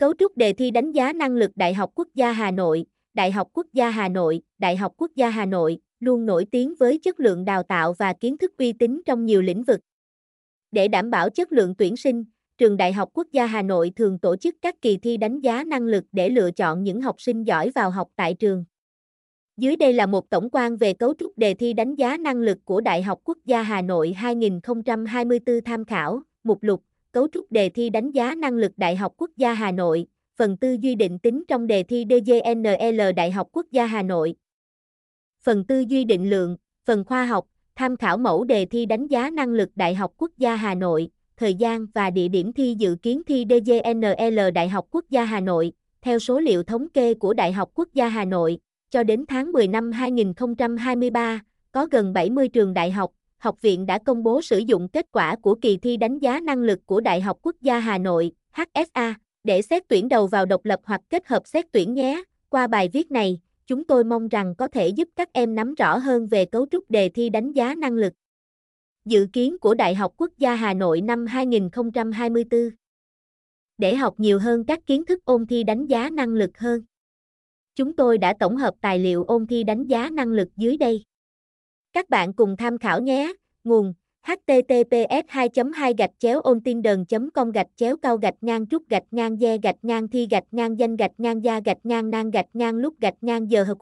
Cấu trúc đề thi đánh giá năng lực Đại học Quốc gia Hà Nội, Đại học Quốc gia Hà Nội, Đại học Quốc gia Hà Nội luôn nổi tiếng với chất lượng đào tạo và kiến thức uy tín trong nhiều lĩnh vực. Để đảm bảo chất lượng tuyển sinh, Trường Đại học Quốc gia Hà Nội thường tổ chức các kỳ thi đánh giá năng lực để lựa chọn những học sinh giỏi vào học tại trường. Dưới đây là một tổng quan về cấu trúc đề thi đánh giá năng lực của Đại học Quốc gia Hà Nội 2024 tham khảo, mục lục, cấu trúc đề thi đánh giá năng lực Đại học Quốc gia Hà Nội, phần tư duy định tính trong đề thi DGNL Đại học Quốc gia Hà Nội. Phần tư duy định lượng, phần khoa học, tham khảo mẫu đề thi đánh giá năng lực Đại học Quốc gia Hà Nội, thời gian và địa điểm thi dự kiến thi DGNL Đại học Quốc gia Hà Nội, theo số liệu thống kê của Đại học Quốc gia Hà Nội, cho đến tháng 10 năm 2023, có gần 70 trường đại học, học viện đã công bố sử dụng kết quả của kỳ thi đánh giá năng lực của Đại học Quốc gia Hà Nội, HSA, để xét tuyển đầu vào độc lập hoặc kết hợp xét tuyển nhé. Qua bài viết này, chúng tôi mong rằng có thể giúp các em nắm rõ hơn về cấu trúc đề thi đánh giá năng lực. Dự kiến của Đại học Quốc gia Hà Nội năm 2024 Để học nhiều hơn các kiến thức ôn thi đánh giá năng lực hơn. Chúng tôi đã tổng hợp tài liệu ôn thi đánh giá năng lực dưới đây. Các bạn cùng tham khảo nhé. Nguồn, https 2 2 gạch chéo ôn tin đờn com gạch chéo cao gạch ngang trúc gạch ngang de gạch ngang thi gạch ngang danh gạch ngang gia gạch ngang nang gạch ngang lúc gạch ngang giờ hờ